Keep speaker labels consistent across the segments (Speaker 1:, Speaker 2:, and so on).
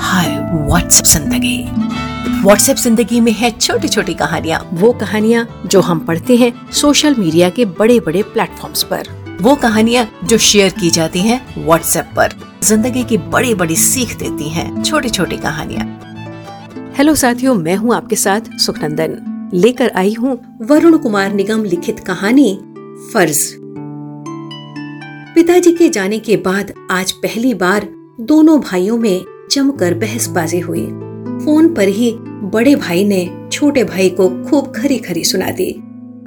Speaker 1: हाय WhatsApp ज़िंदगी। WhatsApp ज़िंदगी में है छोटी छोटी कहानियाँ। वो कहानियाँ जो हम पढ़ते हैं सोशल मीडिया के बड़े बड़े प्लेटफॉर्म्स पर। वो कहानियाँ जो शेयर की जाती हैं व्हाट्सएप पर। ज़िंदगी की बड़ी बड़ी सीख देती हैं छोटी छोटी कहानियाँ। हेलो साथियों, मैं हूँ आपके साथ सुखनंदन। लेकर आई हूँ वरुण कुमार निगम लिखित कहानी, फ़र्ज़। पिताजी के जाने के बाद आज पहली बार दोनों भाइयों में जमकर बहसबाजी हुई। फ़ोन पर ही बड़े भाई ने छोटे भाई को खूब खरी खरी सुना दी।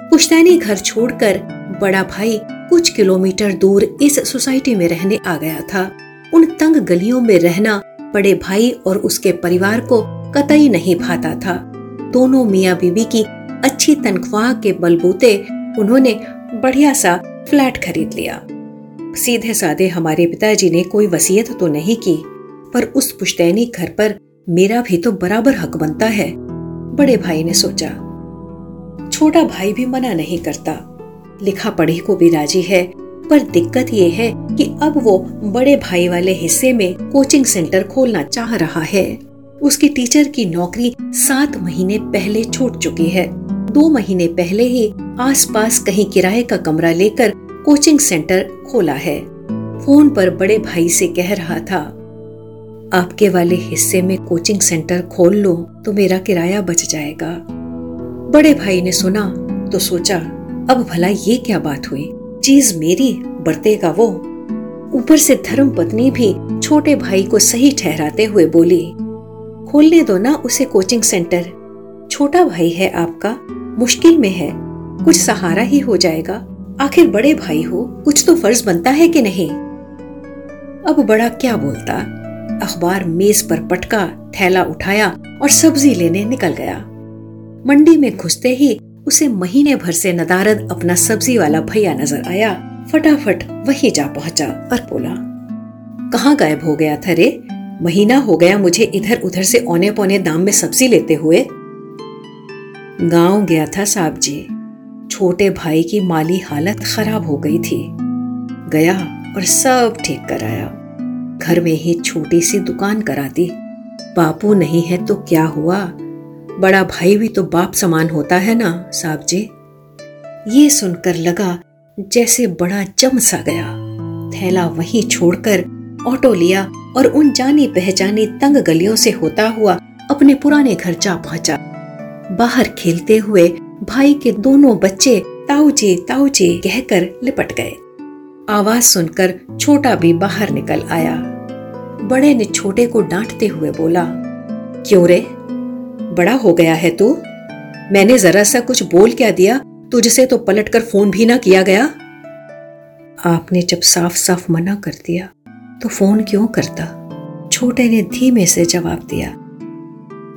Speaker 1: पुश्तैनी घर छोड़कर बड़ा भाई कुछ किलोमीटर दूर इस सोसाइटी में रहने आ गया था। उन तंग गलियों में रहना बड़े भाई और उसके परिवार को कतई नहीं भाता था। दोनों मियाँ बीबी की अच्छी तनख्वाह के बलबूते उन्होंने बढ़िया सा फ्लैट खरीद लिया। सीधे साधे हमारे पिताजी ने कोई वसीयत तो नहीं की। पर उस पुश्तैनी घर पर मेरा भी तो बराबर हक बनता है, बड़े भाई ने सोचा। छोटा भाई भी मना नहीं करता। लिखा पढ़ी को भी राज़ी है, पर दिक्कत ये है कि अब वो बड़े भाई वाले हिस्से में कोचिंग सेंटर खोलना चाह रहा है। उसकी टीचर की नौकरी सात महीने पहले छूट चुकी है। दो महीने पहले ही आसपास कहीं किराए का कमरा लेकर कोचिंग सेंटर खोला है। फ़ोन पर बड़े भाई से कह रहा था आपके वाले हिस्से में कोचिंग सेंटर खोल लो तो मेरा किराया बच जाएगा। बड़े भाई ने सुना तो सोचा, अब भला ये क्या बात हुई? चीज़ मेरी बरतेगा वो। ऊपर से धर्म पत्नी भी छोटे भाई को सही ठहराते हुए बोली, खोलने दो ना उसे कोचिंग सेंटर। छोटा भाई है आपका, मुश्किल में है, कुछ सहारा ही हो जाएगा। आखिर बड़े भाई हो, कुछ तो फ़र्ज़ बनता है कि नहीं? अब बड़ा क्या बोलता? अखबार मेज पर पटका, थैला उठाया और सब्ज़ी लेने निकल गया। मंडी में घुसते ही उसे महीने भर से नदारद अपना सब्ज़ी वाला भैया नज़र आया। फटाफट वही जा पहुँचा और बोला, कहाँ गायब हो गया था रे? महीना हो गया मुझे इधर उधर से औने पौने दाम में सब्ज़ी लेते हुए। गाँव गया था साहब जी। छोटे भाई की माली हालत खराब हो गई थी। गया और सब ठीक कराया। घर में ही छोटी सी दुकान करा दी बापू नहीं है तो क्या हुआ? बड़ा भाई भी तो बाप समान होता है ना, साहब जी। ये सुनकर लगा जैसे बड़ा जम सा गया। थैला वहीं छोड़कर ऑटो लिया और उन जानी पहचानी तंग गलियों से होता हुआ अपने पुराने घर जा पहुँचा। बाहर खेलते हुए भाई के दोनों बच्चे ताऊजी ताऊजी कहकर लिपट गए। आवाज़ सुनकर छोटा भी बाहर निकल आया। बड़े ने छोटे को डांटते हुए बोला, क्यों रे? बड़ा हो गया है तू। मैंने जरा सा कुछ बोल क्या दिया? तुझसे तो पलटकर फ़ोन भी ना किया गया? आपने जब साफ़ साफ़ मना कर दिया तो फ़ोन क्यों करता? छोटे ने धीमे से जवाब दिया,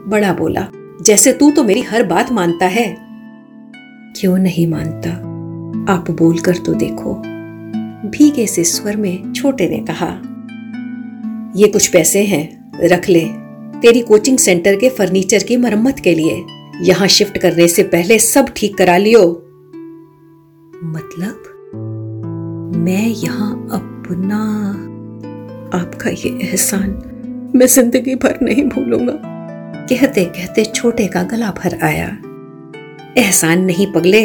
Speaker 1: बड़ा बोला, जैसे तू तो मेरी हर बात मानता है। क्यों नहीं मानता? आप बोलकर तो देखो। भीगे से स्वर में छोटे ने कहा ये कुछ पैसे हैं, रख ले। तेरी कोचिंग सेंटर के फर्नीचर की मरम्मत के लिए। यहाँ शिफ्ट करने से पहले सब ठीक करा लियो। मतलब? मैं यहाँ अपना आपका ये एहसान मैं ज़िंदगी भर नहीं भूलूँगा। कहते कहते छोटे का गला भर आया। एहसान नहीं पगले,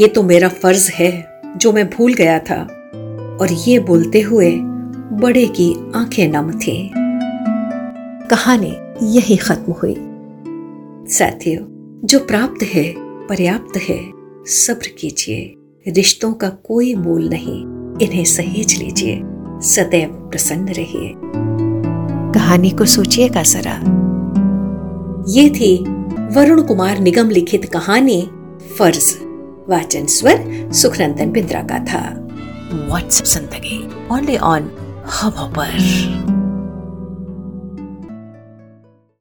Speaker 1: ये तो मेरा फ़र्ज़ है, जो मैं भूल गया था। और ये बोलते हुए बड़े की आँखें नम थी। कहानी यही खत्म हुई। साथियों, जो प्राप्त है, पर्याप्त है, सब्र कीजिए। रिश्तों का कोई मोल नहीं, इन्हें सहेज लीजिए। सदैव प्रसन्न रहिए। कहानी को सोचिएगा जरा। ये थी वरुण कुमार निगम लिखित कहानी, फ़र्ज़, वाचन स्वर, सुखनंदन बिंद्रा का था। व्हाट्सएप ज़िंदगी ओनली ऑन हब पर